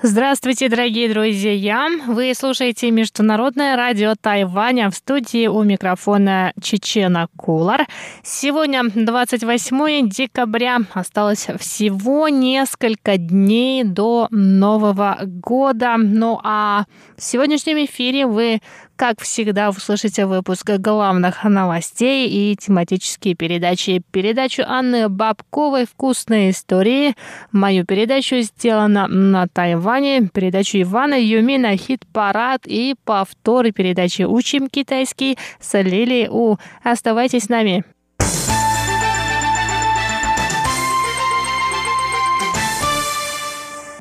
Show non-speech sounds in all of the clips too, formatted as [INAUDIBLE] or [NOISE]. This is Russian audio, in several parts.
Здравствуйте, дорогие друзья! Вы слушаете Международное радио Тайваня в студии у микрофона Чечена Кулар. Сегодня 28 декабря. Осталось всего несколько дней до Нового года. Ну а в сегодняшнем эфире вы как всегда, услышите выпуск главных новостей и тематические передачи. Передачу Анны Бабковой «Вкусные истории». Мою передачу сделана на Тайване. Передачу Ивана Юмина «Хит-парад» и повторы передачи «Учим китайский» с Лилией У. Оставайтесь с нами.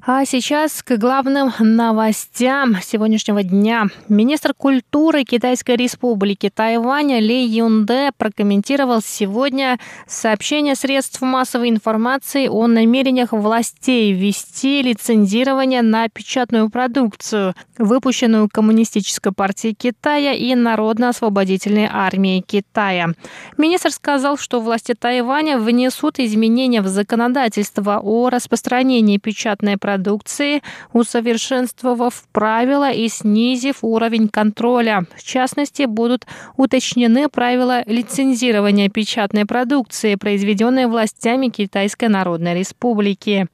А сейчас к главным новостям сегодняшнего дня. Министр культуры Китайской республики Тайваня Ли Юнде прокомментировал сегодня сообщение средств массовой информации о намерениях властей ввести лицензирование на печатную продукцию, выпущенную Коммунистической партией Китая и Народно-освободительной армией Китая. Министр сказал, что власти Тайваня внесут изменения в законодательство о распространении печатной продукции продукции, усовершенствовав правила и снизив уровень контроля. В частности, будут уточнены правила лицензирования печатной продукции, произведенной властями Китайской Народной Республики.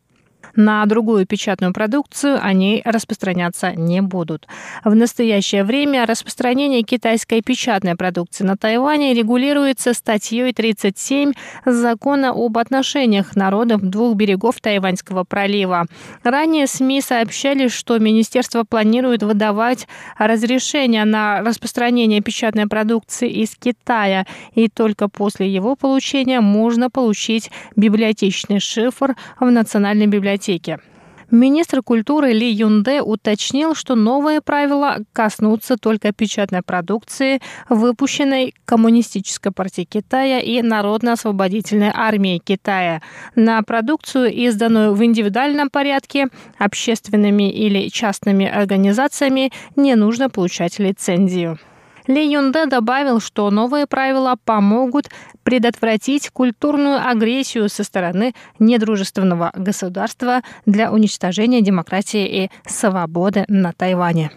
На другую печатную продукцию они распространяться не будут. В настоящее время распространение китайской печатной продукции на Тайване регулируется статьей 37 Закона об отношениях народов двух берегов Тайваньского пролива. Ранее СМИ сообщали, что министерство планирует выдавать разрешение на распространение печатной продукции из Китая, и только после его получения можно получить библиотечный шифр в Национальной библиотеке библиотеке. Министр культуры Ли Юнде уточнил, что новые правила коснутся только печатной продукции, выпущенной Коммунистической партией Китая и Народно-освободительной армией Китая. На продукцию, изданную в индивидуальном порядке, общественными или частными организациями, не нужно получать лицензию. Ли Юнде добавил, что новые правила помогут предотвратить культурную агрессию со стороны недружественного государства для уничтожения демократии и свободы на Тайване.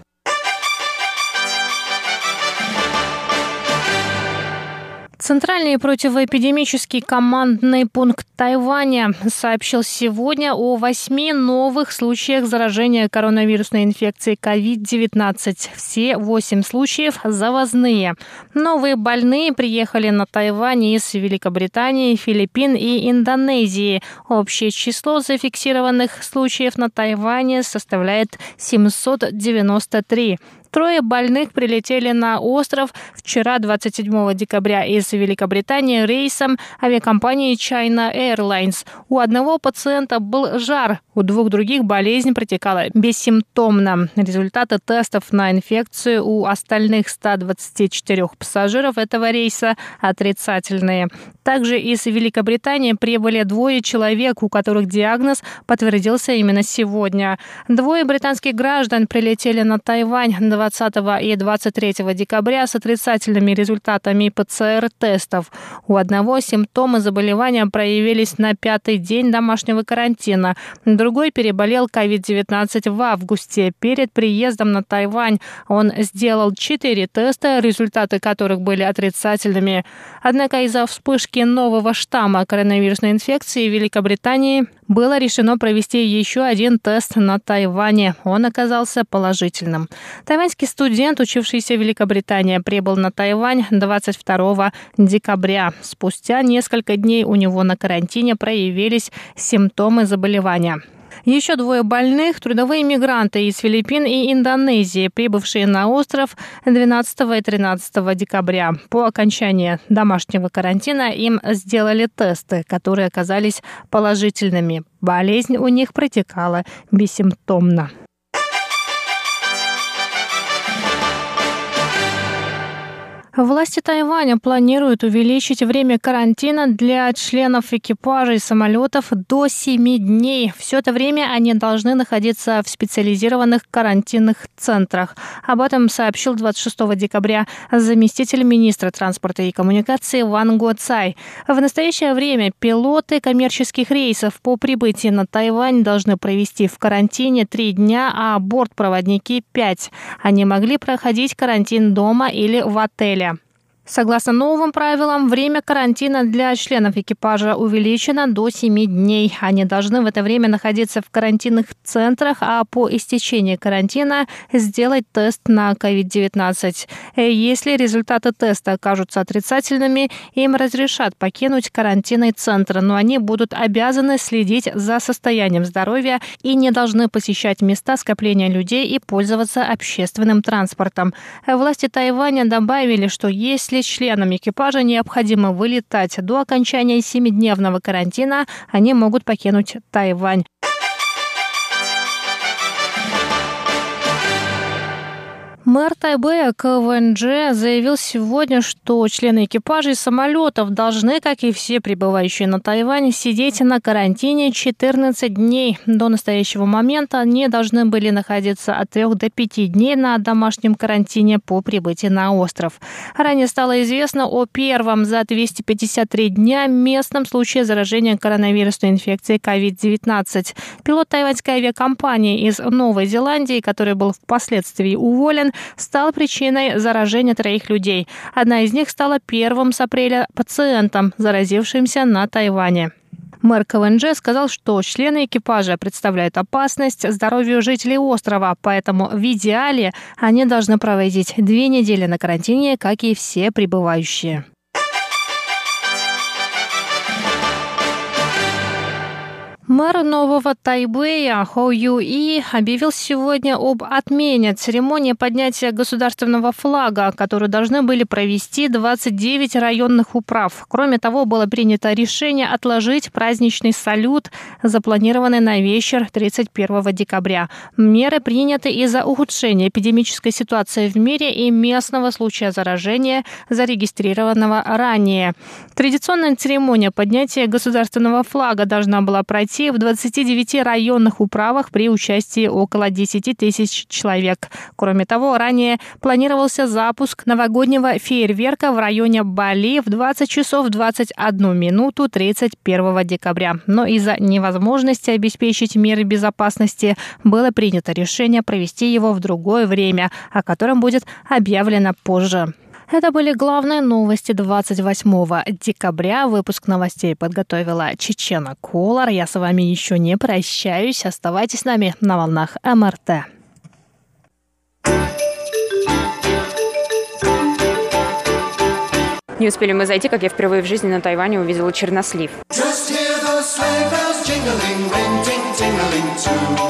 Центральный противоэпидемический командный пункт Тайваня сообщил сегодня о восьми новых случаях заражения коронавирусной инфекцией COVID-19. Все восемь случаев завозные. Новые больные приехали на Тайвань из Великобритании, Филиппин и Индонезии. Общее число зафиксированных случаев на Тайване составляет 793. Трое больных прилетели на остров вчера, 27 декабря, из Великобритании рейсом авиакомпании China Airlines. У одного пациента был жар, у двух других болезнь протекала бессимптомно. Результаты тестов на инфекцию у остальных 124 пассажиров этого рейса отрицательные. Также из Великобритании прибыли двое человек, у которых диагноз подтвердился именно сегодня. Двое британских граждан прилетели на Тайвань 20 и 23 декабря с отрицательными результатами ПЦР-тестов. У одного симптомы заболевания проявились на пятый день домашнего карантина. Другой переболел COVID-19 в августе. Перед приездом на Тайвань он сделал четыре теста, результаты которых были отрицательными. Однако из-за вспышки нового штамма коронавирусной инфекции в Великобритании было решено провести еще один тест на Тайване. Он оказался положительным. Тайваньский студент, учившийся в Великобритании, прибыл на Тайвань 22 декабря. Спустя несколько дней у него на карантине проявились симптомы заболевания. Еще двое больных – трудовые мигранты из Филиппин и Индонезии, прибывшие на остров 12 и 13 декабря. По окончании домашнего карантина им сделали тесты, которые оказались положительными. Болезнь у них протекала бессимптомно. Власти Тайваня планируют увеличить время карантина для членов экипажей самолетов до 7 дней. Все это время они должны находиться в специализированных карантинных центрах. Об этом сообщил 26 декабря заместитель министра транспорта и коммуникации Ван Го Цай. В настоящее время пилоты коммерческих рейсов по прибытии на Тайвань должны провести в карантине 3 дня, а бортпроводники 5. Они могли проходить карантин дома или в отеле. Согласно новым правилам, время карантина для членов экипажа увеличено до 7 дней. Они должны в это время находиться в карантинных центрах, а по истечении карантина сделать тест на COVID-19. Если результаты теста окажутся отрицательными, им разрешат покинуть карантинный центр, но они будут обязаны следить за состоянием здоровья и не должны посещать места скопления людей и пользоваться общественным транспортом. Власти Тайваня добавили, что если если членам экипажа необходимо вылетать до окончания семидневного карантина, они могут покинуть Тайвань. Мэр Тайбэя КВНЖ заявил сегодня, что члены экипажей самолетов должны, как и все прибывающие на Тайвань, сидеть на карантине 14 дней. До настоящего момента они должны были находиться от 3 до 5 дней на домашнем карантине по прибытии на остров. Ранее стало известно о первом за 253 дня местном случае заражения коронавирусной инфекцией COVID-19. Пилот тайваньской авиакомпании из Новой Зеландии, который был впоследствии уволен, стал причиной заражения троих людей. Одна из них стала первым с апреля пациентом, заразившимся на Тайване. Мэр КВНЖ сказал, что члены экипажа представляют опасность здоровью жителей острова, поэтому в идеале они должны проводить две недели на карантине, как и все прибывающие. Мэр нового Тайбэя Хо Юи объявил сегодня об отмене церемонии поднятия государственного флага, которую должны были провести 29 районных управ. Кроме того, было принято решение отложить праздничный салют, запланированный на вечер 31 декабря. Меры приняты из-за ухудшения эпидемической ситуации в мире и местного случая заражения, зарегистрированного ранее. Традиционная церемония поднятия государственного флага должна была пройти пройти в 29 районных управах при участии около 10 тысяч человек. Кроме того, ранее планировался запуск новогоднего фейерверка в районе Бали в 20 часов 21 минуту 31 декабря. Но из-за невозможности обеспечить меры безопасности было принято решение провести его в другое время, о котором будет объявлено позже. Это были главные новости 28 декабря. Выпуск новостей подготовила Чечена Колор. Я с вами еще не прощаюсь. Оставайтесь с нами на волнах МРТ. Не успели мы зайти, как я впервые в жизни на Тайване увидела чернослив. for a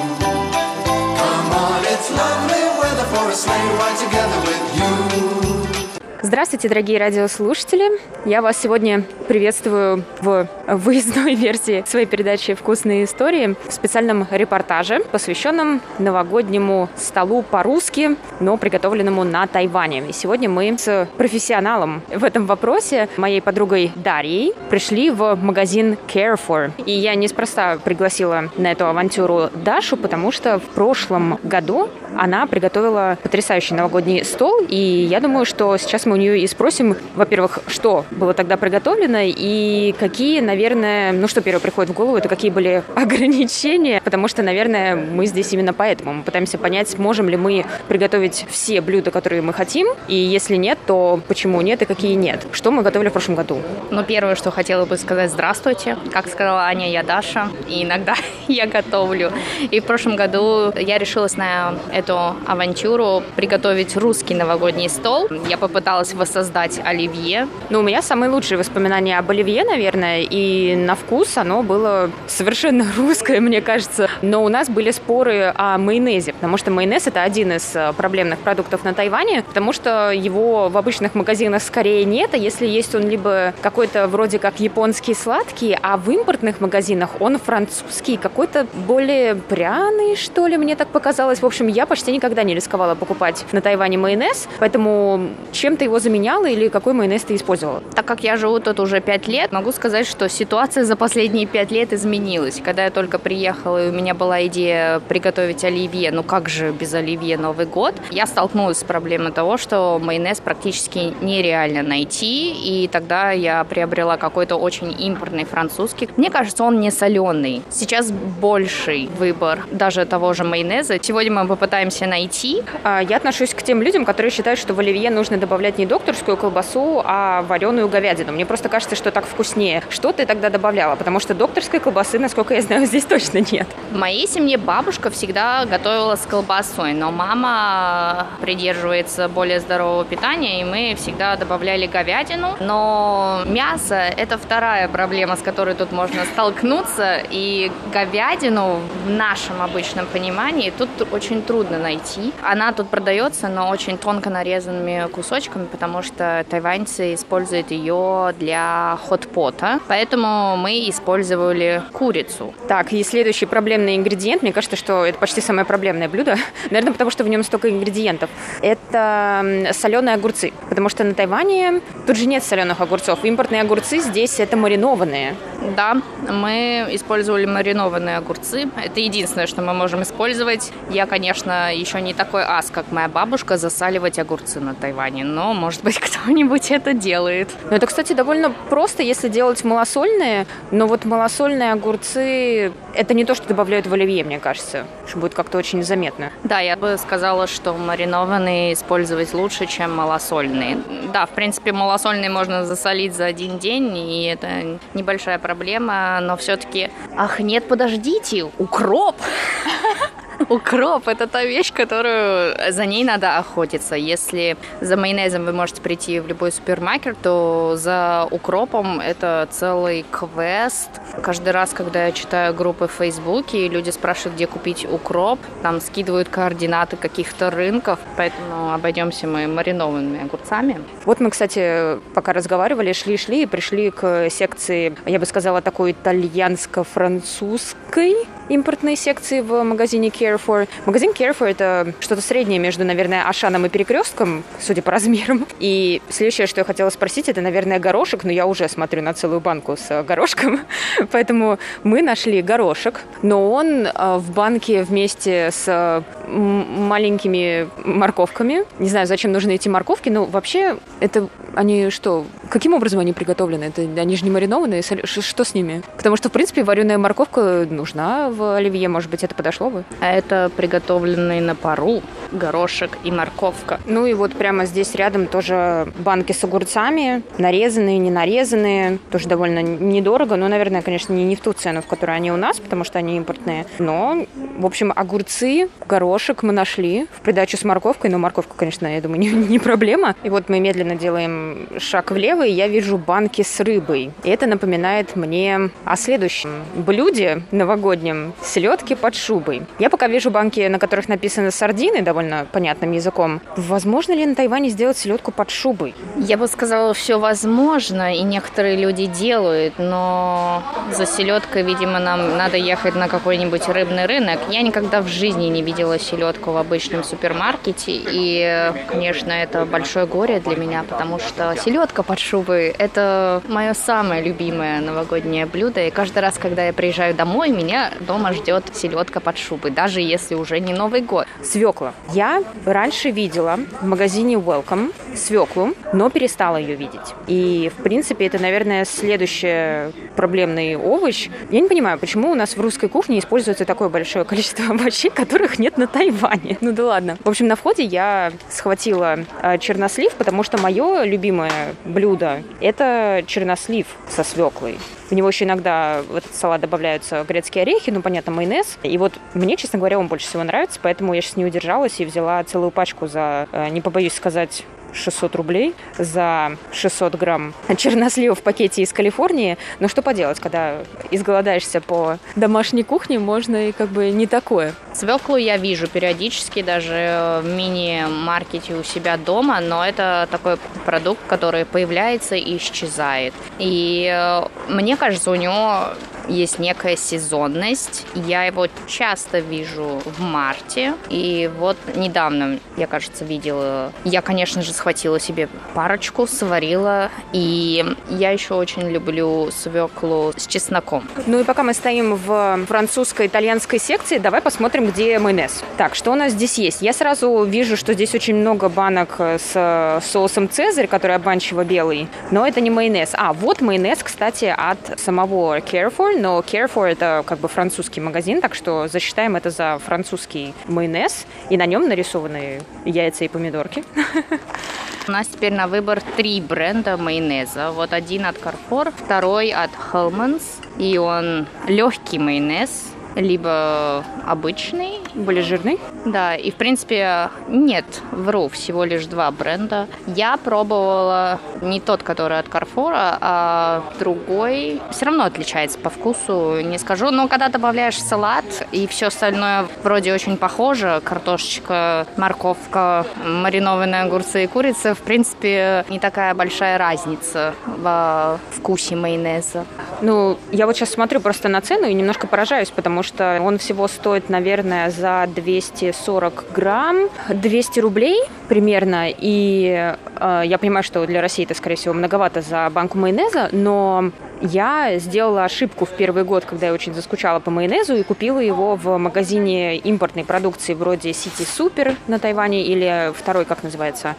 Здравствуйте, дорогие радиослушатели! Я вас сегодня приветствую в выездной [LAUGHS] версии своей передачи «Вкусные истории» в специальном репортаже, посвященном новогоднему столу по-русски, но приготовленному на Тайване. И сегодня мы с профессионалом в этом вопросе, моей подругой Дарьей, пришли в магазин Carefor. И я неспроста пригласила на эту авантюру Дашу, потому что в прошлом году она приготовила потрясающий новогодний стол, и я думаю, что сейчас мы у нее и спросим, во-первых, что было тогда приготовлено и какие, наверное, ну что первое приходит в голову, это какие были [LAUGHS] ограничения, потому что, наверное, мы здесь именно поэтому. Мы пытаемся понять, сможем ли мы приготовить все блюда, которые мы хотим, и если нет, то почему нет и какие нет. Что мы готовили в прошлом году? Ну, первое, что хотела бы сказать, здравствуйте. Как сказала Аня, я Даша, и иногда [LAUGHS] я готовлю. И в прошлом году я решилась на эту авантюру приготовить русский новогодний стол. Я попыталась воссоздать оливье. Но у меня самые лучшие воспоминания об оливье, наверное, и на вкус оно было совершенно [LAUGHS] русское, мне кажется. Но у нас были споры о майонезе, потому что майонез – это один из э, проблемных продуктов на Тайване, потому что его в обычных магазинах скорее нет, а если есть он либо какой-то вроде как японский сладкий, а в импортных магазинах он французский, какой-то более пряный, что ли, мне так показалось. В общем, я почти никогда не рисковала покупать на Тайване майонез, поэтому чем ты его заменяла или какой майонез ты использовала? Так как я живу тут уже пять лет, могу сказать, что ситуация за последние пять лет изменилась. Когда я только приехала, и у меня была идея приготовить оливье, ну как же без оливье Новый год, я столкнулась с проблемой того, что майонез практически нереально найти, и тогда я приобрела какой-то очень импортный французский. Мне кажется, он не соленый. Сейчас больший выбор даже того же майонеза. Сегодня мы попытаемся найти. А, я отношусь к тем людям, которые считают, что в оливье нужно добавлять не докторскую колбасу, а вареную говядину. Мне просто кажется, что так вкуснее. Что ты тогда добавляла? Потому что докторской колбасы, насколько я знаю, [LAUGHS] здесь точно нет. В моей семье бабушка всегда готовила с колбасой, но мама придерживается более здорового питания, и мы всегда добавляли говядину. Но мясо – это вторая проблема, с которой тут можно столкнуться. И говядину в нашем обычном понимании тут очень трудно найти. Она тут продается, но очень тонко нарезанными кусочками, потому что тайваньцы используют ее для хот-пота. Поэтому мы использовали курицу. Так, и следующий проблемный ингредиент, мне кажется, что это почти самое проблемное блюдо, [LAUGHS] наверное, потому что в нем столько ингредиентов. Это соленые огурцы, потому что на Тайване тут же нет соленых огурцов. Импортные огурцы здесь это маринованные. Да, мы использовали маринованные огурцы. Это единственное, что мы можем использовать. Я, конечно, еще не такой ас, как моя бабушка, засаливать огурцы на Тайване, но, может быть, [LAUGHS] кто-нибудь это делает. Но это, кстати, довольно просто, если делать малосольные, но вот малосольные огурцы – это не то, что добавляют в оливье, мне кажется, что будет как-то очень заметно. Да, я бы сказала, что маринованные использовать лучше, чем малосольные. Да, в принципе, малосольные можно засолить за один день, и это небольшая проблема, но все-таки... Ах, нет, подождите, укроп! [LAUGHS] Укроп – это та вещь, которую за ней надо охотиться. Если за майонезом вы можете прийти в любой супермаркет, то за укропом это целый квест. Каждый раз, когда я читаю группы в Фейсбуке, люди спрашивают, где купить укроп, там скидывают координаты каких-то рынков, поэтому обойдемся мы маринованными огурцами. Вот мы, кстати, пока разговаривали, шли-шли и пришли к секции, я бы сказала, такой итальянско-французской импортной секции в магазине Carrefour. Магазин Carrefour – это что-то среднее между, наверное, Ашаном и Перекрестком, судя по размерам. И следующее, что я хотела спросить, это, наверное, горошек, но я уже смотрю на целую банку с горошком, [LAUGHS] поэтому мы нашли горошек, но он э, в банке вместе с маленькими морковками. Не знаю, зачем нужны эти морковки, но вообще это они что? Каким образом они приготовлены? Это, они же не маринованные? Что с ними? Потому что, в принципе, вареная морковка нужна в оливье. Может быть, это подошло бы? Это приготовленные на пару горошек и морковка. Ну и вот прямо здесь рядом тоже банки с огурцами. Нарезанные, не нарезанные. Тоже довольно недорого. Но, наверное, конечно, не, не в ту цену, в которой они у нас, потому что они импортные. Но, в общем, огурцы, горошек мы нашли в придачу с морковкой. Но морковка, конечно, я думаю, [LAUGHS] не, не проблема. И вот мы медленно делаем шаг влево, и я вижу банки с рыбой. И это напоминает мне о следующем блюде новогоднем – селедки под шубой. Я пока вижу банки, на которых написано сардины, довольно понятным языком. Возможно ли на Тайване сделать селедку под шубой? Я бы сказала, все возможно, и некоторые люди делают, но за селедкой, видимо, нам надо ехать на какой-нибудь рыбный рынок. Я никогда в жизни не видела селедку в обычном супермаркете, и, конечно, это большое горе для меня, потому что селедка под шубой – это мое самое любимое новогоднее блюдо. И каждый раз, когда я приезжаю домой, меня дома ждет селедка под шубой, даже если уже не Новый год. Свекла. Я раньше видела в магазине Welcome свеклу, но перестала ее видеть. И, в принципе, это, наверное, следующий проблемный овощ. Я не понимаю, почему у нас в русской кухне используется такое большое количество [LAUGHS] овощей, которых нет на Тайване. Ну да ладно. В общем, на входе я схватила э, чернослив, потому что мое любимое блюдо – это чернослив со свеклой. В него еще иногда в этот салат добавляются грецкие орехи, ну, понятно, майонез. И вот мне, честно говоря, он больше всего нравится, поэтому я сейчас не удержалась и взяла целую пачку за, э, не побоюсь сказать, 600 рублей за 600 грамм чернослива в пакете из Калифорнии. Но что поделать, когда изголодаешься по домашней кухне, можно и как бы не такое. Свеклу я вижу периодически даже в мини-маркете у себя дома, но это такой продукт, который появляется и исчезает. И э, мне кажется, у него есть некая сезонность. Я его часто вижу в марте. И вот недавно, я, кажется, видела... Я, конечно же, схватила себе парочку, сварила. И я еще очень люблю свеклу с чесноком. Ну и пока мы стоим в французско-итальянской секции, давай посмотрим, где майонез. Так, что у нас здесь есть? Я сразу вижу, что здесь очень много банок с соусом Цезарь, который обманчиво белый. Но это не майонез. А, вот майонез, кстати, от самого Carrefour но Carrefour это как бы французский магазин, так что засчитаем это за французский майонез, и на нем нарисованы яйца и помидорки. [LAUGHS] У нас теперь на выбор три бренда майонеза. Вот один от Carrefour, второй от Hellmann's, и он легкий майонез, либо обычный. Более жирный? Да, и в принципе нет, вру, всего лишь два бренда. Я пробовала не тот, который от Карфора, а другой. Все равно отличается по вкусу, не скажу. Но когда добавляешь салат и все остальное вроде очень похоже, картошечка, морковка, маринованные огурцы и курица, в принципе, не такая большая разница во вкусе майонеза. Ну, я вот сейчас смотрю просто на цену и немножко поражаюсь, потому что он всего стоит, наверное, за 240 грамм 200 рублей примерно. И э, я понимаю, что для России это, скорее всего, многовато за банку майонеза, но я сделала ошибку в первый год, когда я очень заскучала по майонезу и купила его в магазине импортной продукции вроде City Super на Тайване или второй, как называется?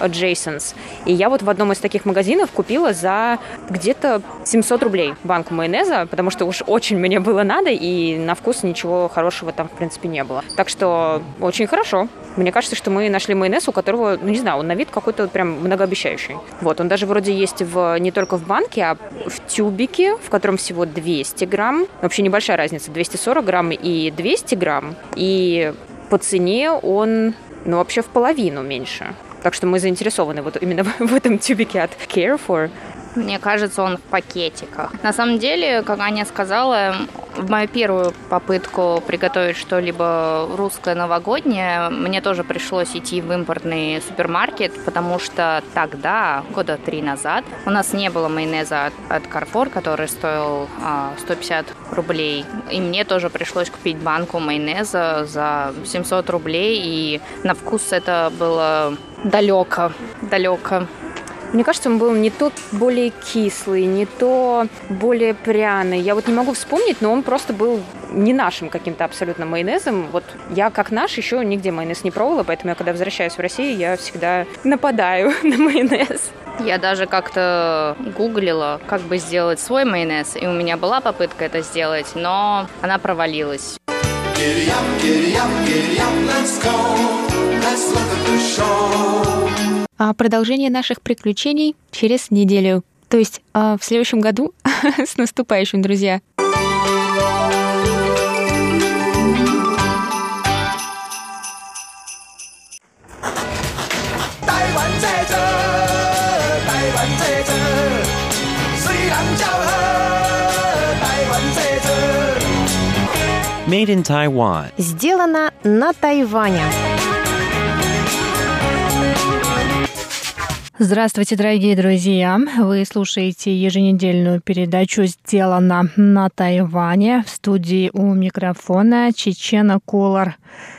Jason's. И я вот в одном из таких магазинов купила за где-то 700 рублей банку майонеза, потому что уж очень мне было надо, и на вкус ничего хорошего там, в принципе, не было. Так что очень хорошо. Мне кажется, что мы нашли майонез, у которого, ну не знаю, он на вид какой-то прям многообещающий. Вот, он даже вроде есть в, не только в банке, а в тюбике, в котором всего 200 грамм. Вообще небольшая разница, 240 грамм и 200 грамм. И по цене он, ну, вообще в половину меньше. Так что мы заинтересованы вот именно [LAUGHS] в этом тюбике от Carrefour. Мне кажется, он в пакетиках. На самом деле, как Аня сказала, в мою первую попытку приготовить что-либо русское новогоднее, мне тоже пришлось идти в импортный супермаркет, потому что тогда, года три назад, у нас не было майонеза от, Carrefour, который стоил а, 150 рублей. И мне тоже пришлось купить банку майонеза за 700 рублей, и на вкус это было далеко, далеко мне кажется, он был не то более кислый, не то более пряный. Я вот не могу вспомнить, но он просто был не нашим каким-то абсолютно майонезом. Вот я как наш еще нигде майонез не пробовала, поэтому я когда возвращаюсь в Россию, я всегда нападаю [LAUGHS] на майонез. Я даже как-то гуглила, как бы сделать свой майонез, и у меня была попытка это сделать, но она провалилась. Giddy up, giddy up, giddy up, let's go. Let's look at the show. А продолжение наших приключений через неделю. То есть а, в следующем году. [LAUGHS] С наступающим, друзья! Made in Taiwan. Сделано на Тайване. Здравствуйте, дорогие друзья! Вы слушаете еженедельную передачу «Сделано на Тайване» в студии у микрофона Чечена Колор.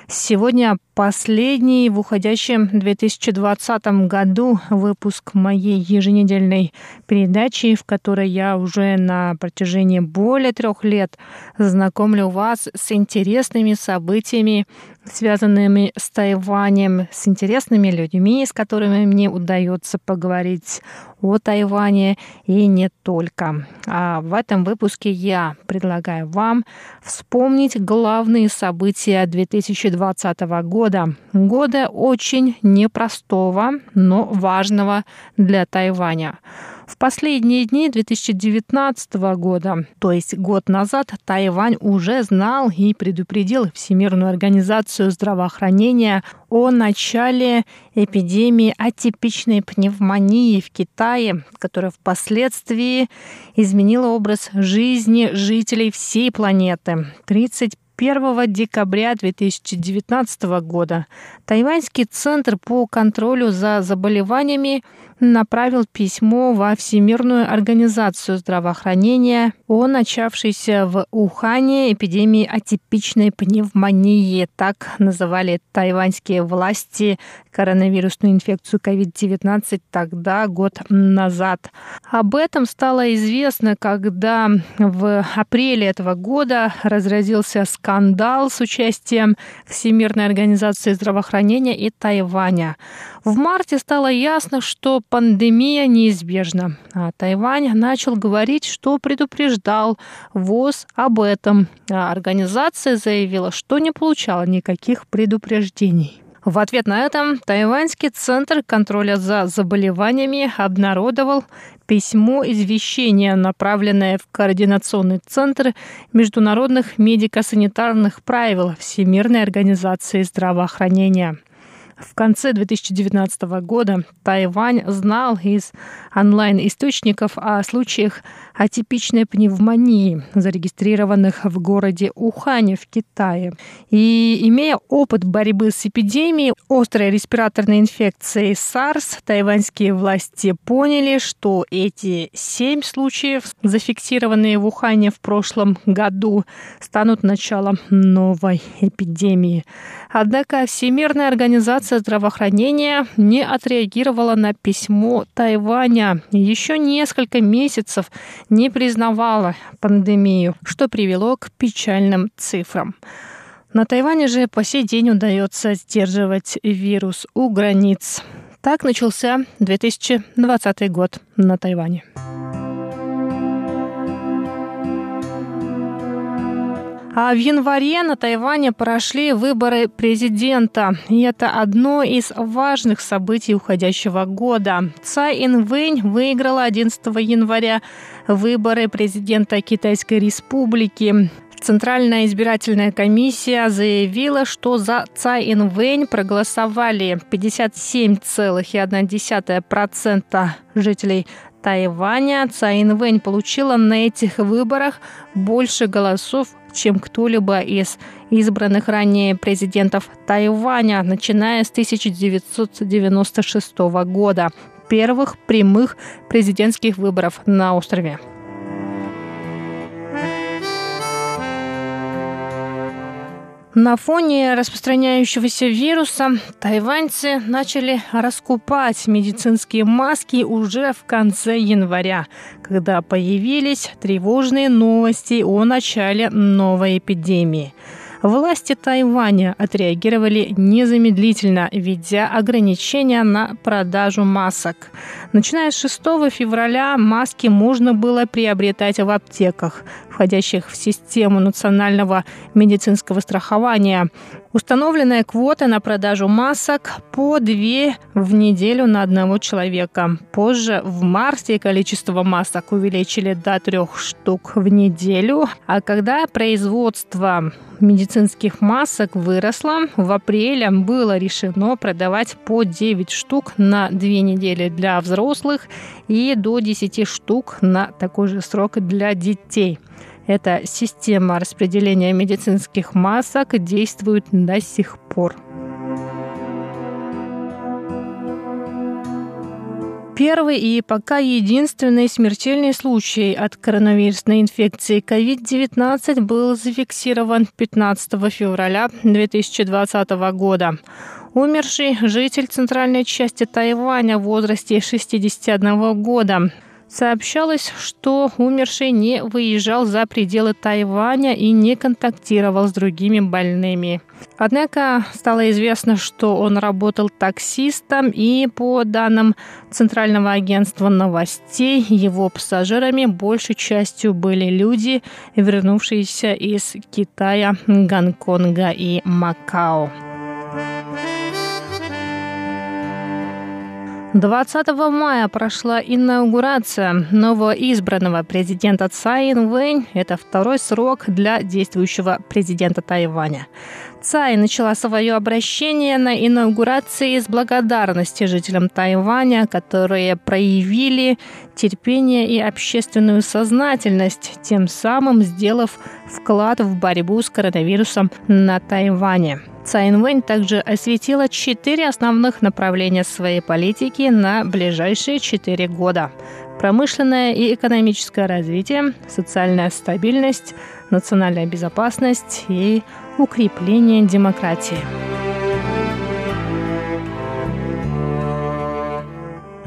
Сегодня последний в уходящем 2020 году выпуск моей еженедельной передачи, в которой я уже на протяжении более трех лет знакомлю вас с интересными событиями, связанными с Тайванем, с интересными людьми, с которыми мне удается поговорить о Тайване и не только. А в этом выпуске я предлагаю вам вспомнить главные события 2020 года. Года очень непростого, но важного для Тайваня. В последние дни 2019 года, то есть год назад, Тайвань уже знал и предупредил Всемирную организацию здравоохранения о начале эпидемии атипичной пневмонии в Китае, которая впоследствии изменила образ жизни жителей всей планеты. 35 1 декабря 2019 года Тайваньский центр по контролю за заболеваниями направил письмо во Всемирную организацию здравоохранения о начавшейся в Ухане эпидемии атипичной пневмонии. Так называли тайваньские власти коронавирусную инфекцию COVID-19 тогда, год назад. Об этом стало известно, когда в апреле этого года разразился скандал с участием Всемирной организации здравоохранения и Тайваня. В марте стало ясно, что пандемия неизбежна, а Тайвань начал говорить, что предупреждал ВОЗ об этом, а организация заявила, что не получала никаких предупреждений. В ответ на это Тайваньский центр контроля за заболеваниями обнародовал письмо извещения, направленное в Координационный центр международных медико-санитарных правил Всемирной организации здравоохранения. В конце 2019 года Тайвань знал из онлайн-источников о случаях атипичной пневмонии, зарегистрированных в городе Ухане в Китае. И имея опыт борьбы с эпидемией острой респираторной инфекции SARS, тайваньские власти поняли, что эти семь случаев, зафиксированные в Ухане в прошлом году, станут началом новой эпидемии. Однако Всемирная организация здравоохранения не отреагировала на письмо Тайваня. Еще несколько месяцев не признавала пандемию, что привело к печальным цифрам. На Тайване же по сей день удается сдерживать вирус у границ. Так начался 2020 год на Тайване. В январе на Тайване прошли выборы президента. И это одно из важных событий уходящего года. Цай Инвэнь выиграла 11 января выборы президента Китайской Республики. Центральная избирательная комиссия заявила, что за Цай Инвэнь проголосовали 57,1% жителей Тайваня. Цай Инвэнь получила на этих выборах больше голосов, чем кто-либо из избранных ранее президентов Тайваня, начиная с 1996 года, первых прямых президентских выборов на острове. На фоне распространяющегося вируса тайваньцы начали раскупать медицинские маски уже в конце января, когда появились тревожные новости о начале новой эпидемии. Власти Тайваня отреагировали незамедлительно, введя ограничения на продажу масок. Начиная с 6 февраля маски можно было приобретать в аптеках, входящих в систему национального медицинского страхования. Установленная квота на продажу масок по две в неделю на одного человека. Позже, в марте, количество масок увеличили до трех штук в неделю. А когда производство медицинских масок выросло, в апреле было решено продавать по 9 штук на две недели для взрослых и до 10 штук на такой же срок для детей. Эта система распределения медицинских масок действует до сих пор. Первый и пока единственный смертельный случай от коронавирусной инфекции COVID-19 был зафиксирован 15 февраля 2020 года. Умерший житель центральной части Тайваня в возрасте 61 года. Сообщалось, что умерший не выезжал за пределы Тайваня и не контактировал с другими больными. Однако стало известно, что он работал таксистом, и по данным Центрального агентства новостей, его пассажирами большей частью были люди, вернувшиеся из Китая, Гонконга и Макао. 20 мая прошла инаугурация новоизбранного президента Цай Инвэнь. Это второй срок для действующего президента Тайваня. Цай начала свое обращение на инаугурации с благодарности жителям Тайваня, которые проявили терпение и общественную сознательность, тем самым сделав вклад в борьбу с коронавирусом на Тайване. Цай Инвэнь также осветила четыре основных направления своей политики на ближайшие четыре года. Промышленное и экономическое развитие, социальная стабильность, национальная безопасность и укрепление демократии.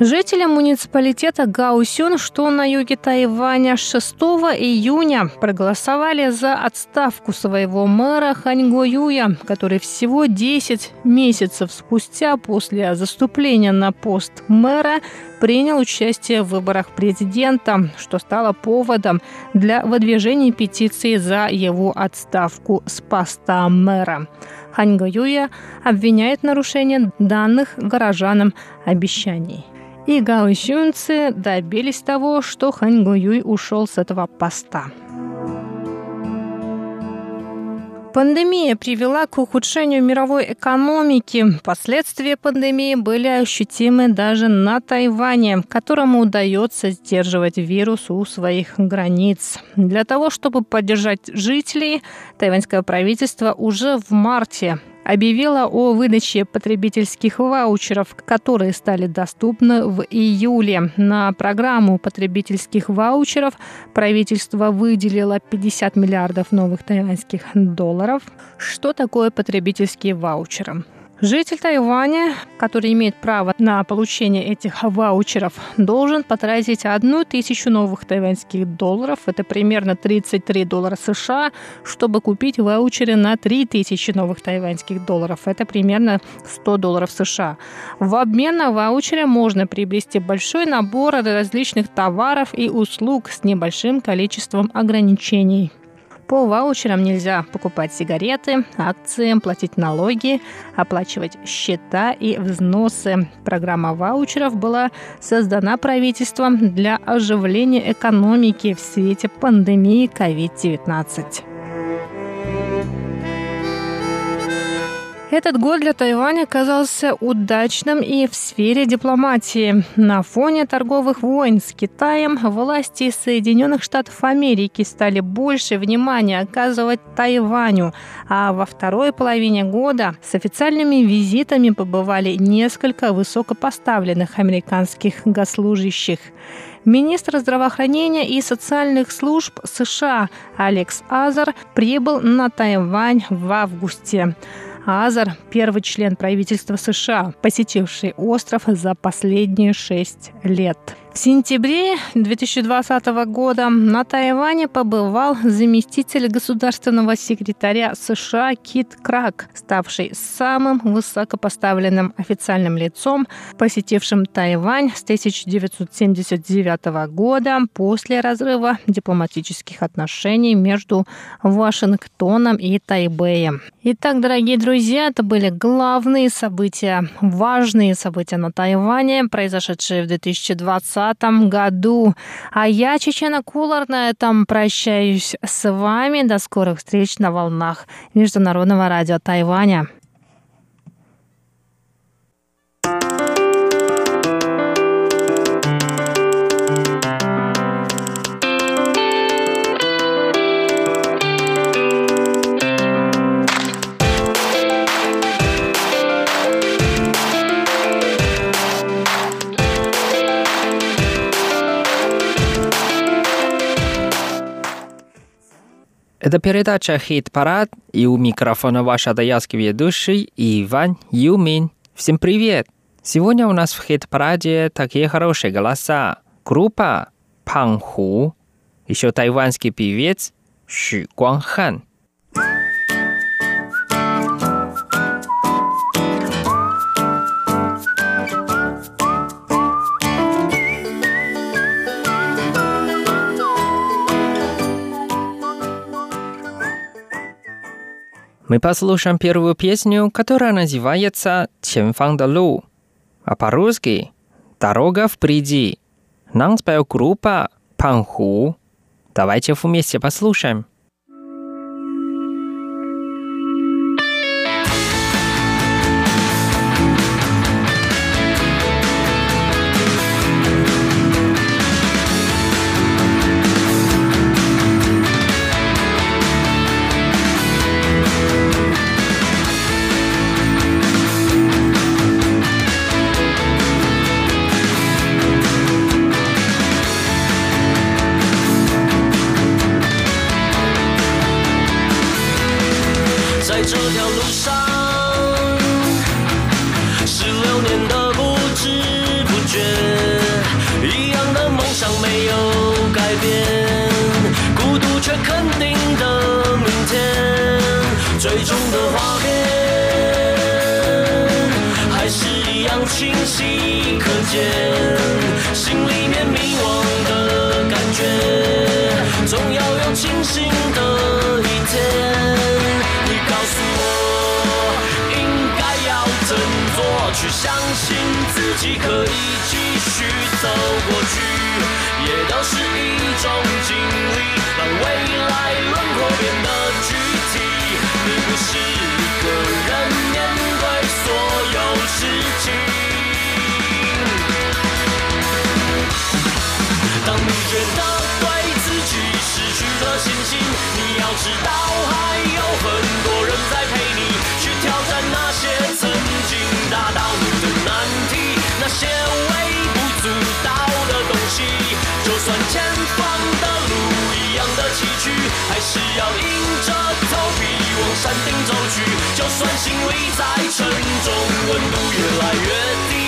Жители муниципалитета Гаусюн, что на юге Тайваня, 6 июня проголосовали за отставку своего мэра Ханьго Юя, который всего 10 месяцев спустя после заступления на пост мэра принял участие в выборах президента, что стало поводом для выдвижения петиции за его отставку с поста мэра. Ханьго Юя обвиняет в нарушении данных горожанам обещаний и гаосюнцы добились того, что Хань Гуюй ушел с этого поста. Пандемия привела к ухудшению мировой экономики. Последствия пандемии были ощутимы даже на Тайване, которому удается сдерживать вирус у своих границ. Для того, чтобы поддержать жителей, тайваньское правительство уже в марте объявила о выдаче потребительских ваучеров, которые стали доступны в июле. На программу потребительских ваучеров правительство выделило 50 миллиардов новых тайваньских долларов. Что такое потребительские ваучеры? Житель Тайваня, который имеет право на получение этих ваучеров, должен потратить одну тысячу новых тайваньских долларов, это примерно 33 доллара США, чтобы купить ваучеры на 3000 новых тайваньских долларов, это примерно 100 долларов США. В обмен на ваучеры можно приобрести большой набор различных товаров и услуг с небольшим количеством ограничений. По ваучерам нельзя покупать сигареты, акции, платить налоги, оплачивать счета и взносы. Программа ваучеров была создана правительством для оживления экономики в свете пандемии COVID-19. Этот год для Тайваня оказался удачным и в сфере дипломатии. На фоне торговых войн с Китаем власти Соединенных Штатов Америки стали больше внимания оказывать Тайваню, а во второй половине года с официальными визитами побывали несколько высокопоставленных американских госслужащих. Министр здравоохранения и социальных служб США Алекс Азар прибыл на Тайвань в августе. Азар – первый член правительства США, посетивший остров за последние шесть лет. В сентябре 2020 года на Тайване побывал заместитель государственного секретаря США Кит Крак, ставший самым высокопоставленным официальным лицом, посетившим Тайвань с 1979 года после разрыва дипломатических отношений между Вашингтоном и Тайбэем. Итак, дорогие друзья, это были главные события, важные события на Тайване, произошедшие в 2020 2020 году. А я, Чечена Кулар, на этом прощаюсь с вами. До скорых встреч на волнах Международного радио Тайваня. Это передача «Хит-парад», и у микрофона ваш адаялский ведущий Иван Юмин. Всем привет! Сегодня у нас в «Хит-параде» такие хорошие голоса. Группа Панху, еще тайванский певец Ши Гуанхан – Мы послушаем первую песню, которая называется «Тянфан да лу», а по-русски «Дорога впереди». Нам спел группа «Панху». Давайте вместе послушаем. 你可见，心里面迷惘的感觉，总要有清醒的一天，你告诉我应该要怎么做，去相信自己可以继续走过去，也都是一种经历，让未来轮廓变得具体，你可是。觉得对自己失去了信心。你要知道还有很多人在陪你去挑战那些曾经达到目的难题。那些微不足道的东西就算前方的路一样的崎岖还是要硬着头皮往山顶走去。就算心里再沉重温度越来越低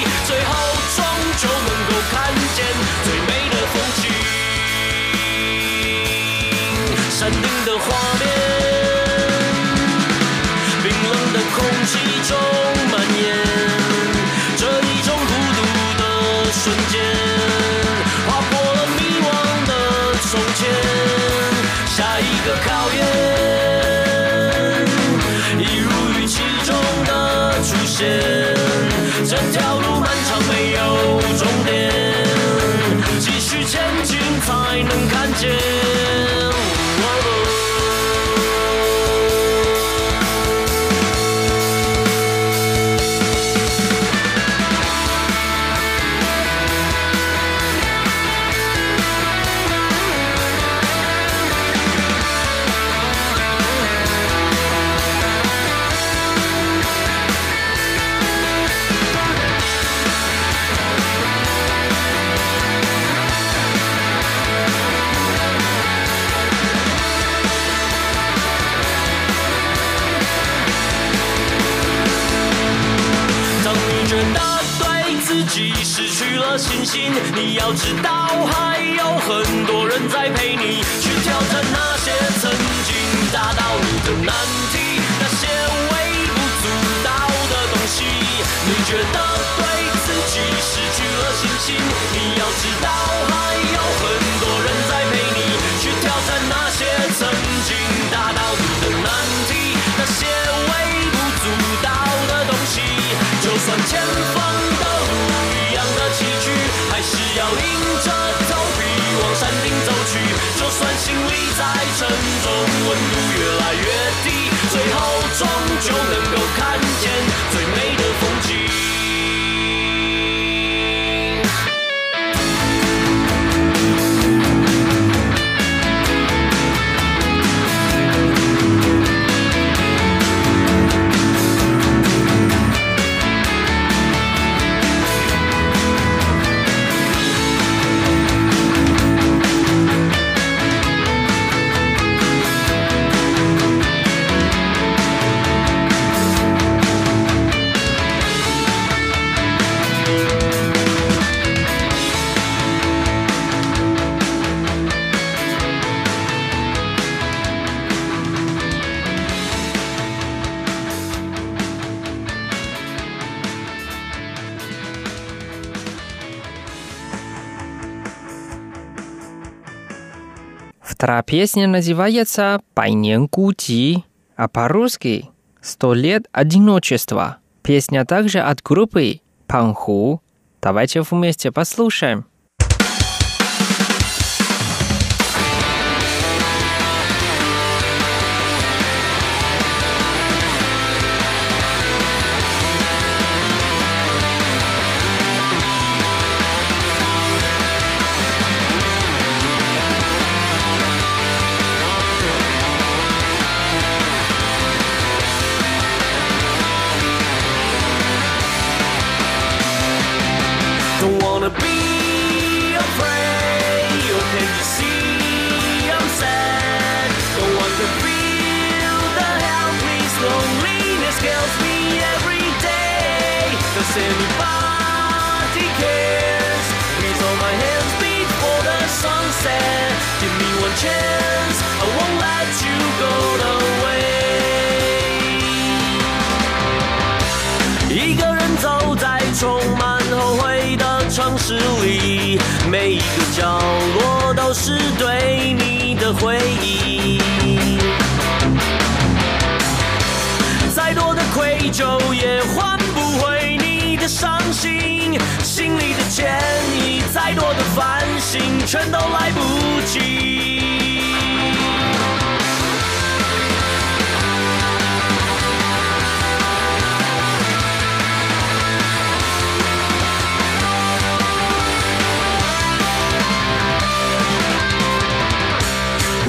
能看见。Belgian Вторая песня называется «Байнен Гуди», а по-русски «Сто лет одиночества». Песня также от группы Панху. Давайте вместе послушаем.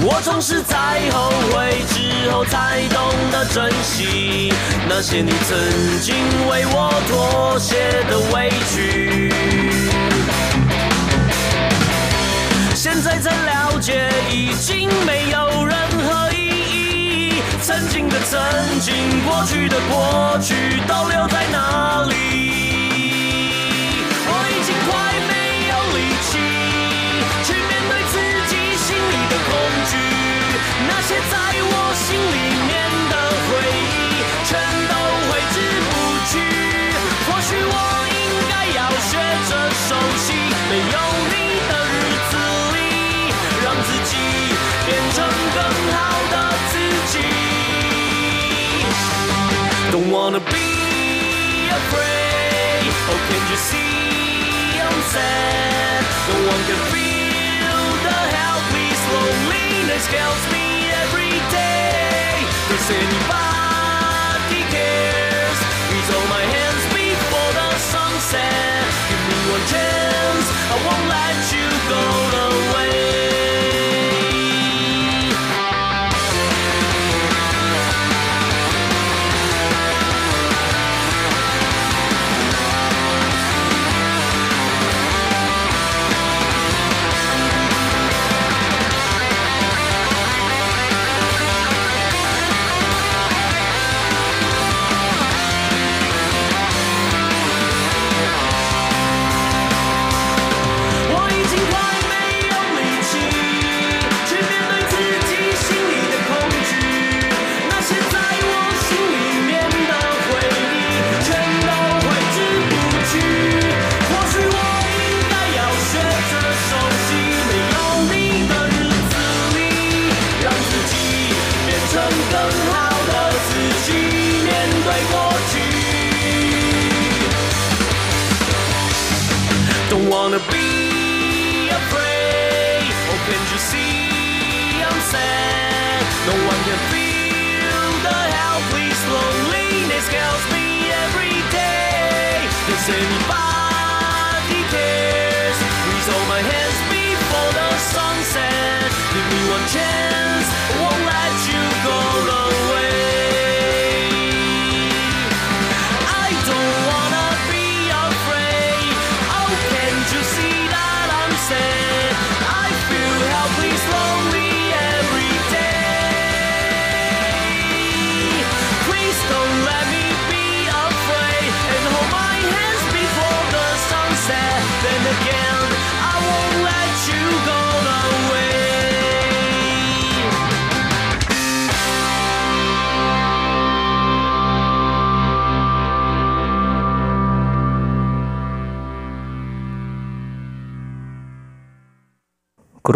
我总是在后悔之后才懂得珍惜那些你曾经为我妥协的委屈。现在才了解，已经没有任何意义。曾经的曾经，过去的过去，都留在哪里？心里面的回忆，全都挥之不去。或许我应该要学着熟悉，没有你的日子里，让自己变成更好的自己。Don't wanna be afraid. Oh, can you see I'm sad? No one can feel the helpless loneliness kills me. Does anybody cares? Please hold my hands before the sunset. Give me one chance. I won't let you go.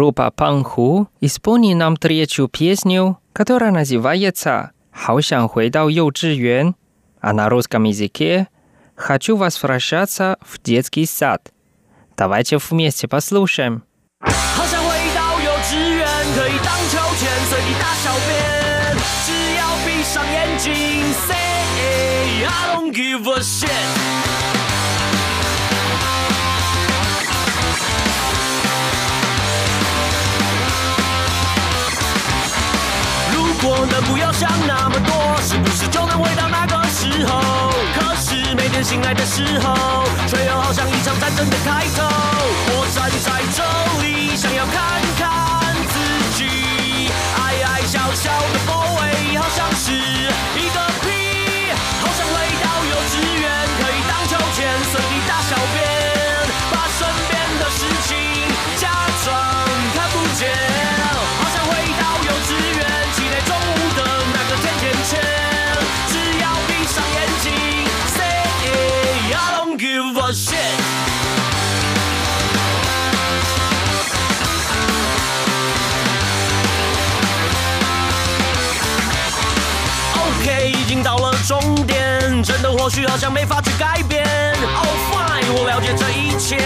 ，Группа Панху исполнит нам третью песню, которая называется «好想回到幼稚园», а на русском языке хочу возвращаться в детский сад. Давайте вместе послушаем. 好想回到幼稚园，可以荡秋千，随地大小便，只要闭上眼睛，Say I don't give a shit。 果能不要想那么多，是不是就能回到那个时候？可是每天醒来的时候，却又好像一场战争的开头。我站在这里，想要看看自己，矮矮小小的或许好像没法去改变。Oh fine，我了解这一切，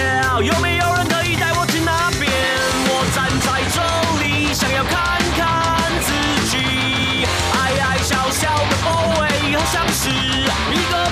有没有人可以带我去那边？我站在这里，想要看看自己，矮矮小小的 boy，，好像是一个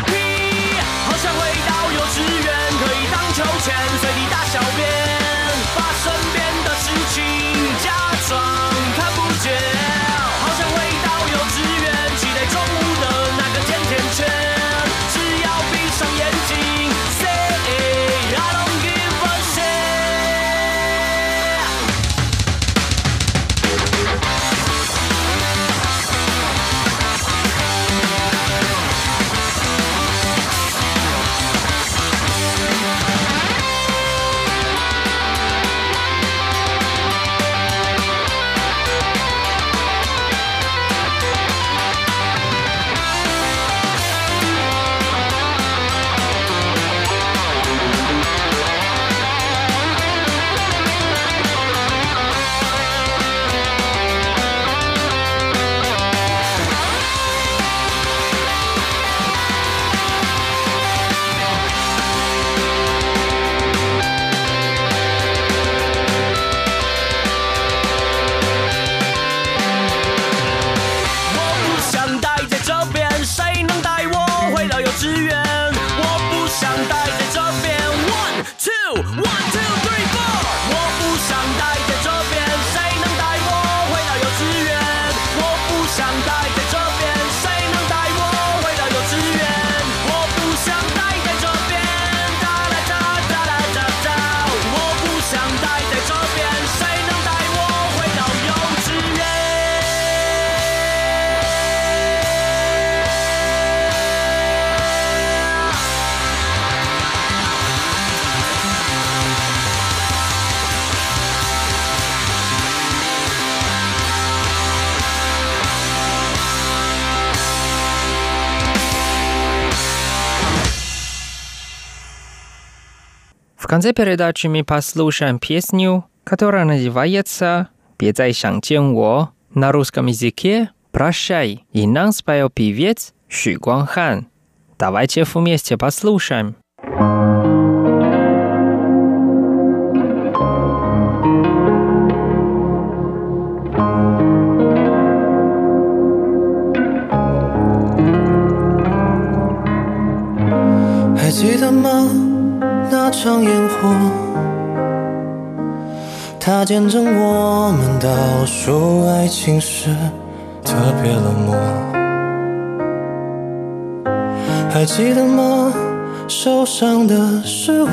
конце передачи мы послушаем песню, которая называется «Бедай Шангченго» на русском языке «Прощай» и нам спел певец Ши Гуанхан. Давайте вместе послушаем. 场烟火，它见证我们倒数爱情时特别冷漠。还记得吗？受伤的是我，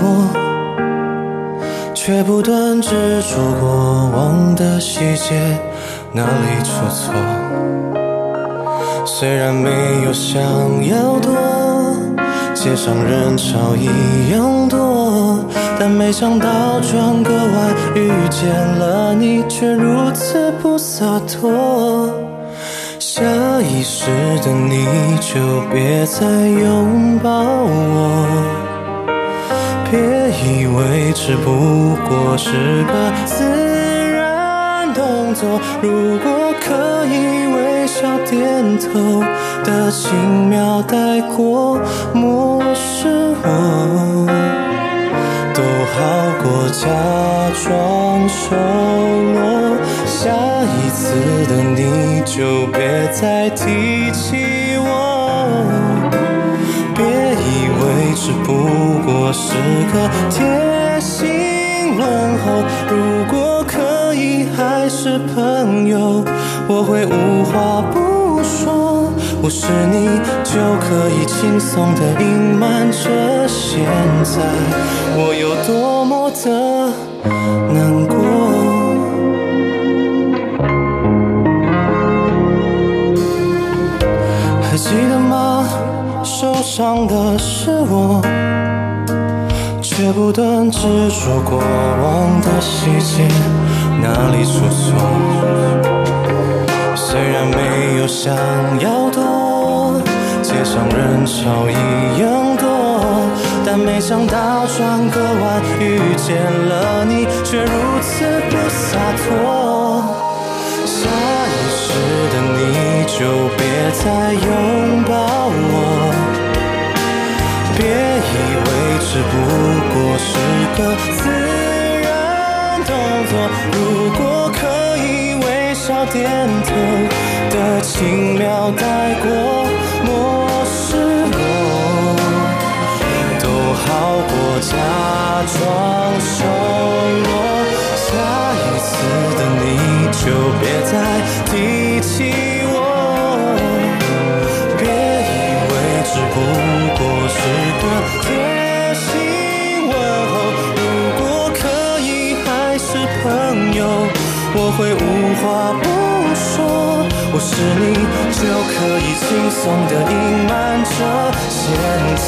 却不断执着过往的细节，哪里出错？虽然没有想要躲，街上人潮一样多，但没想到转个弯遇见了你，却如此不洒脱。下意识的你就别再拥抱我，别以为只不过是个自然动作，如果可以微笑点头的轻描带过，漠视我，好过假装熟络。下一次的你就别再提起我，别以为只不过是个贴心问候。如果可以还是朋友，我会无话不。不是你就可以轻松的隐瞒着现在我有多么的难过。还记得吗？受伤的是我，却不断执着过往的细节，哪里出错？虽然没有想要，像人潮一样多，但没想到转个弯遇见了你，却如此不洒脱。下意识的你就别再拥抱我，别以为只不过是个自然动作。如果可以微笑点头的轻描带过，假装熟络。下一次的你就别再提起我，别以为只不过是个贴心问候。如果可以还是朋友，我会无话不。是你就可以轻松的隐瞒着现在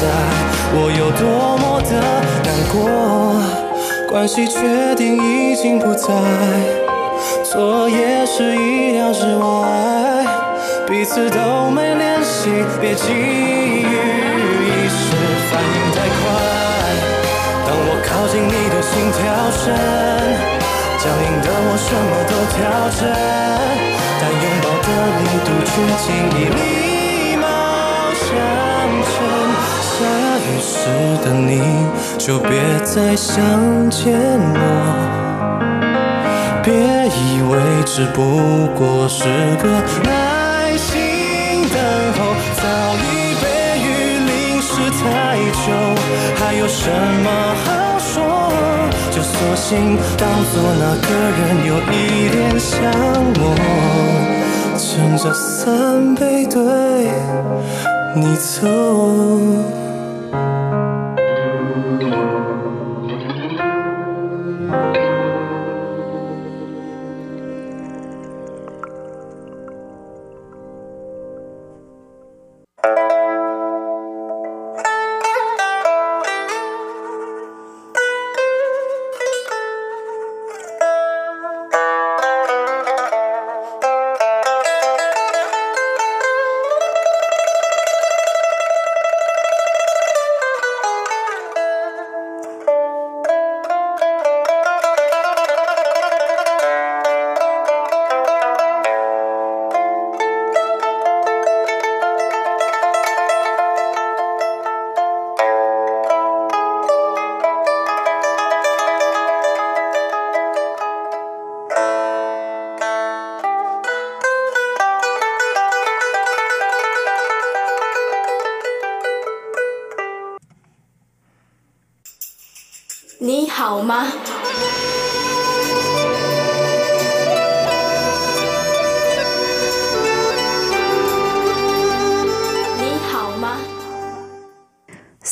我有多么的难过。关系确定已经不在，错也是意料之外，彼此都没联系，别急于一时反应太快。当我靠近你的心跳声，僵硬的我什么都调整，但拥抱的力度却轻易礼貌相称。下雨时的你就别再想见我，别以为只不过是个耐心等候，早已被雨淋湿太久，还有什么好说？就索性当作那个人有一点像我，撑着伞背对你走。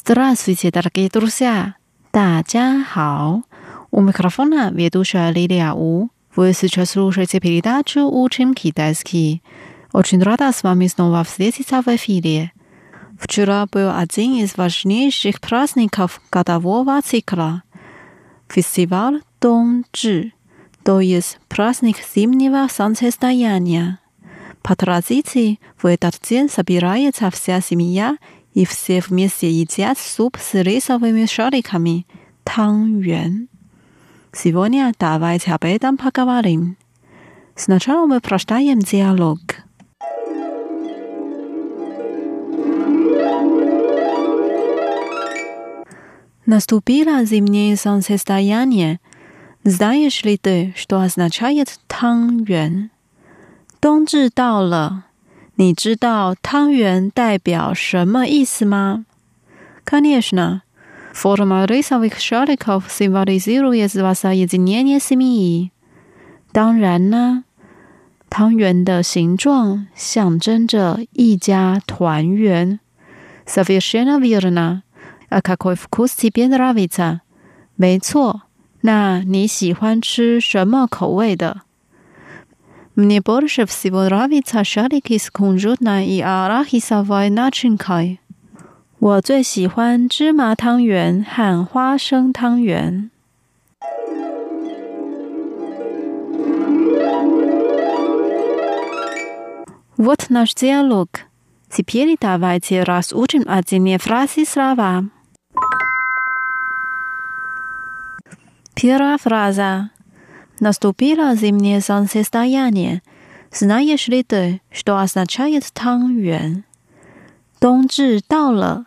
？Здравствуйте, дорогие друзья! 大家好！У микрофона ведущая Лилия У. Вы сейчас слушаете передачу «Учим китайский». Очень рада с вами снова встретиться в эфире. Вчера был один из важнейших праздников годового цикла – фестиваль Донжи, то есть праздник зимнего солнцестояния. По традиции в этот день собирается вся семья и все вместе едят суп с рисовыми шариками – тангюэн. Сегодня давайте об этом поговорим. Сначала мы прочитаем диалог. Наступило зимнее солнцестояние. Знаешь ли ты, что означает 汤圆？冬至到了， 你知道汤圆代表什么意思吗？Конечно. Форма рисовых шариков символизирует воссоединение семьи. 当然呢，汤圆的形状象征着一家团圆。Совершенно верно. А какой вкус тебе нравится? 没错，那你喜欢吃什么口味的 ？Мне больше всего нравится шарики с кунжутной и арахисовой начинкой. 我最喜欢芝麻汤圆和花生汤圆。Вот наш диалог. Теперь давайте разучим отдельные фразы слова. Первая фраза. Наступило зимнее солнцестояние. Знаешь ли ты, что означает 汤圆？冬至到了，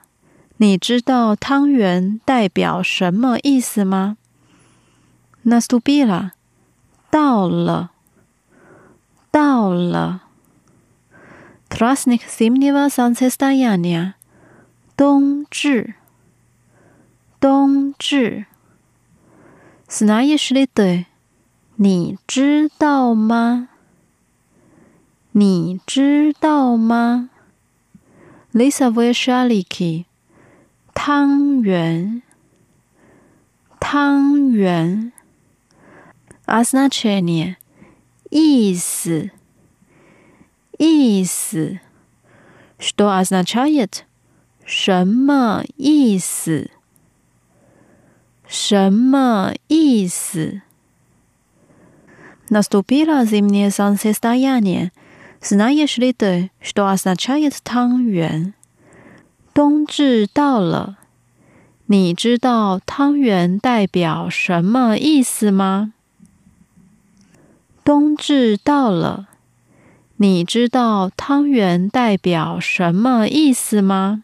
你知道汤圆代表什么意思吗？Наступила，到了，到了。Праздник зимнего солнцестояния，冬至，冬至。Знаешь ли ты？ 你知道吗？你知道吗？Lisavy shaliki，汤圆，汤圆。Asnachenie，意思，意思。Что означает？什么意思？什么意思 ？Наступило зимнее солнцестояние. Знаешь ли ты, что означает 汤圆？冬至到了，你知道汤圆代表什么意思吗？冬至到了，你知道汤圆代表什么意思吗？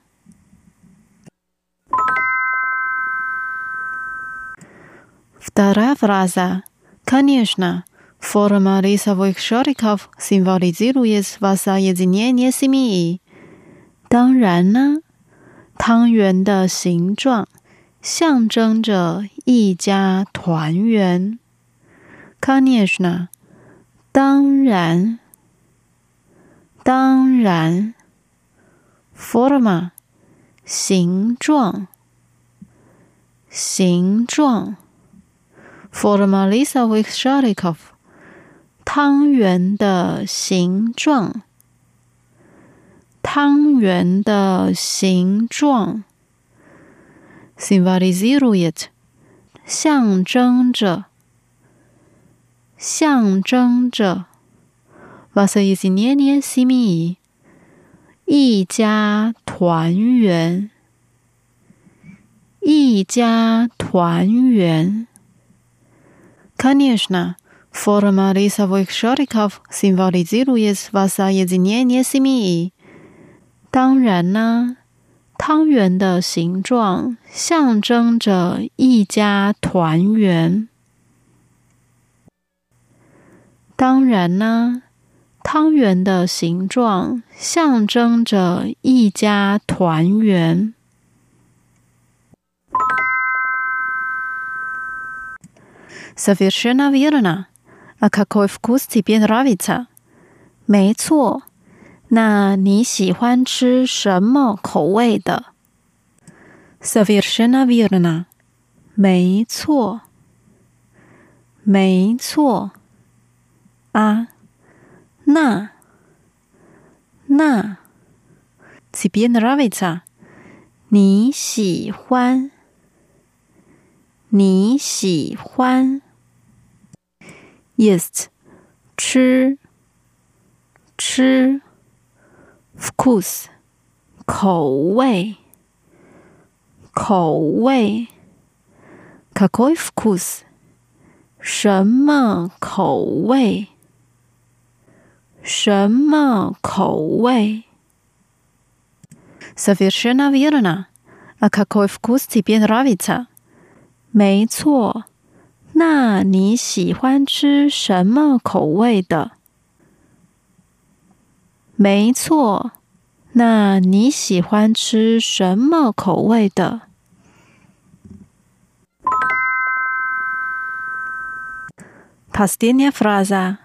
Вторая фраза, конечно. Форма рисовых шариков символизирует воссоединение семьи。当然呢，汤圆的形状象征着一家团圆。Конечно，当然，当然。Forma，形状，形状。Forma rисовых шариков。 汤圆的形状，汤圆的形状，symbolizuet，象征着，象征着，vasayizinie simi，一家团圆，一家团圆，kanishna。Форма рисовых шариков символизирует воссоединение семьи。当然呢，汤圆的形状象征着一家团圆。当然呢，汤圆的形状象征着一家团圆。Совершенно верно. А какой вкус тебе нравится？没错，那你喜欢吃什么口味的？Совершенно верно。没错，没错。啊，那那，тебе нравится？你喜欢？你喜欢 ？Yes，吃吃，Focus，口味口味，Какой вкус？什么口味 什么口味？Совершенно верно. А какой вкус тебе нравится? 没错。 那你喜欢吃什么口味的？没错。那你喜欢吃什么口味的？Последняя фраза.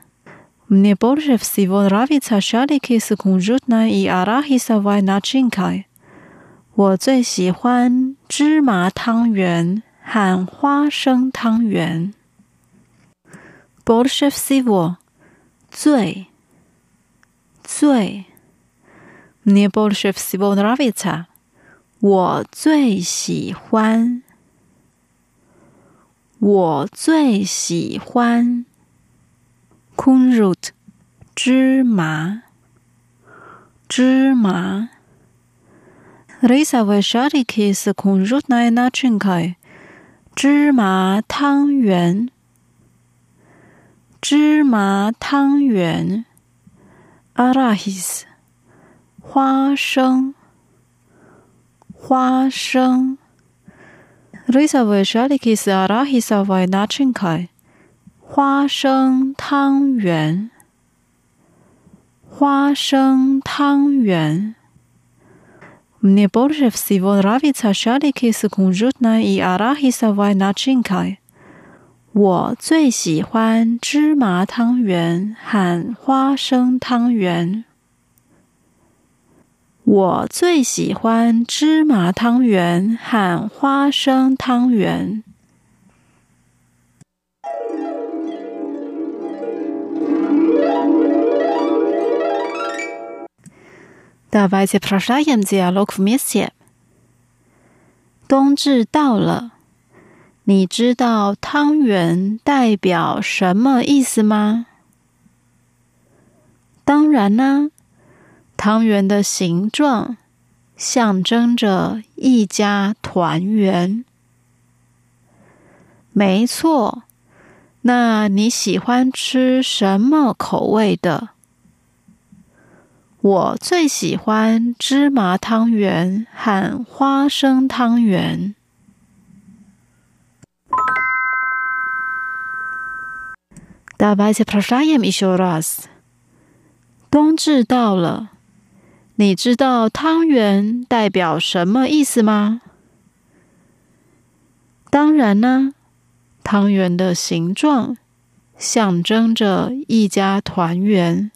Мне больше всего нравится шарики с кунжутной и арахисовой начинкой. 我最喜欢芝麻汤圆 喊花生汤圆 bottleship several 醉醉 nearbottleship several rabbits 我最喜欢我最喜欢 conroot 芝麻芝麻 Risa Vesharikis Kunrut Nainachinkai 芝麻汤圆，芝麻汤圆，alahis，花生，花生，risavishalikis alahisavina chinkai，花生汤圆，花生汤圆。Мне больше всего нравится шарики с кунжутной и арахисовой начинкой。我最喜欢芝麻汤圆和花生汤圆。我最喜欢芝麻汤圆和花生汤圆。 Давайте прощаем диалог вместе。冬至到了，你知道汤圆代表什么意思吗？当然啦。汤圆的形状象征着一家团圆。没错，那你喜欢吃什么口味的？ 我最喜欢芝麻汤圆和花生汤圆。大白菜 prashayam ishoras，冬至到了，你知道汤圆代表什么意思吗？当然呢，汤圆的形状象征着一家团圆。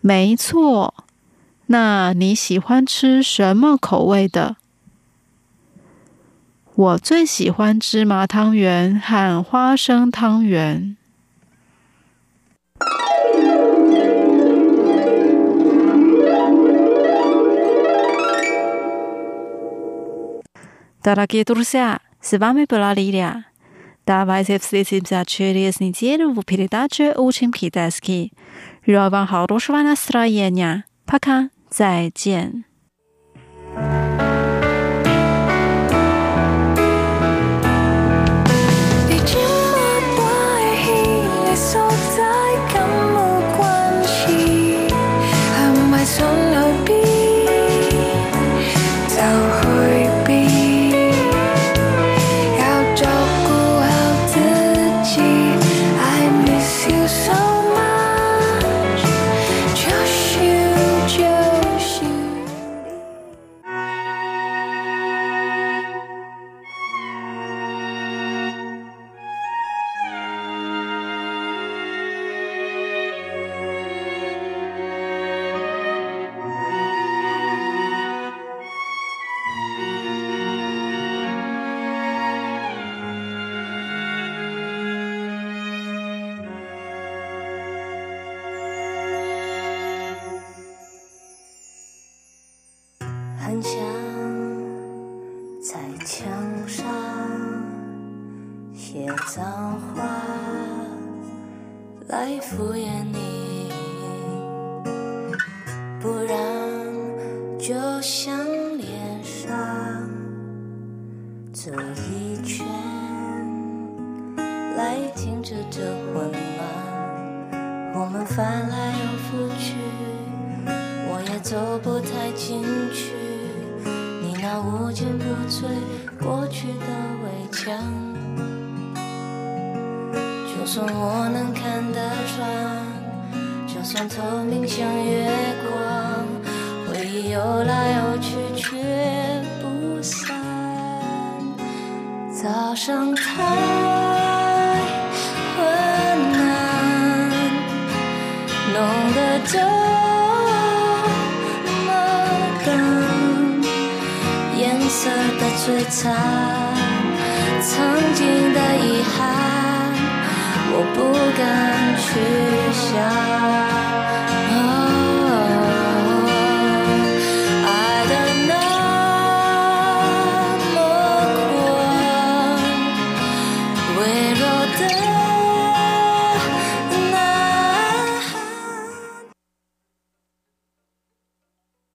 没错，那你喜欢吃什么口味的？我最喜欢芝麻汤圆和花生汤圆。Дорогие друзья, с вами была Лилия. Давайте встретимся через неделю в передаче «Учим китайский». 阮好，多时，万能四老爷娘，帕卡，再见。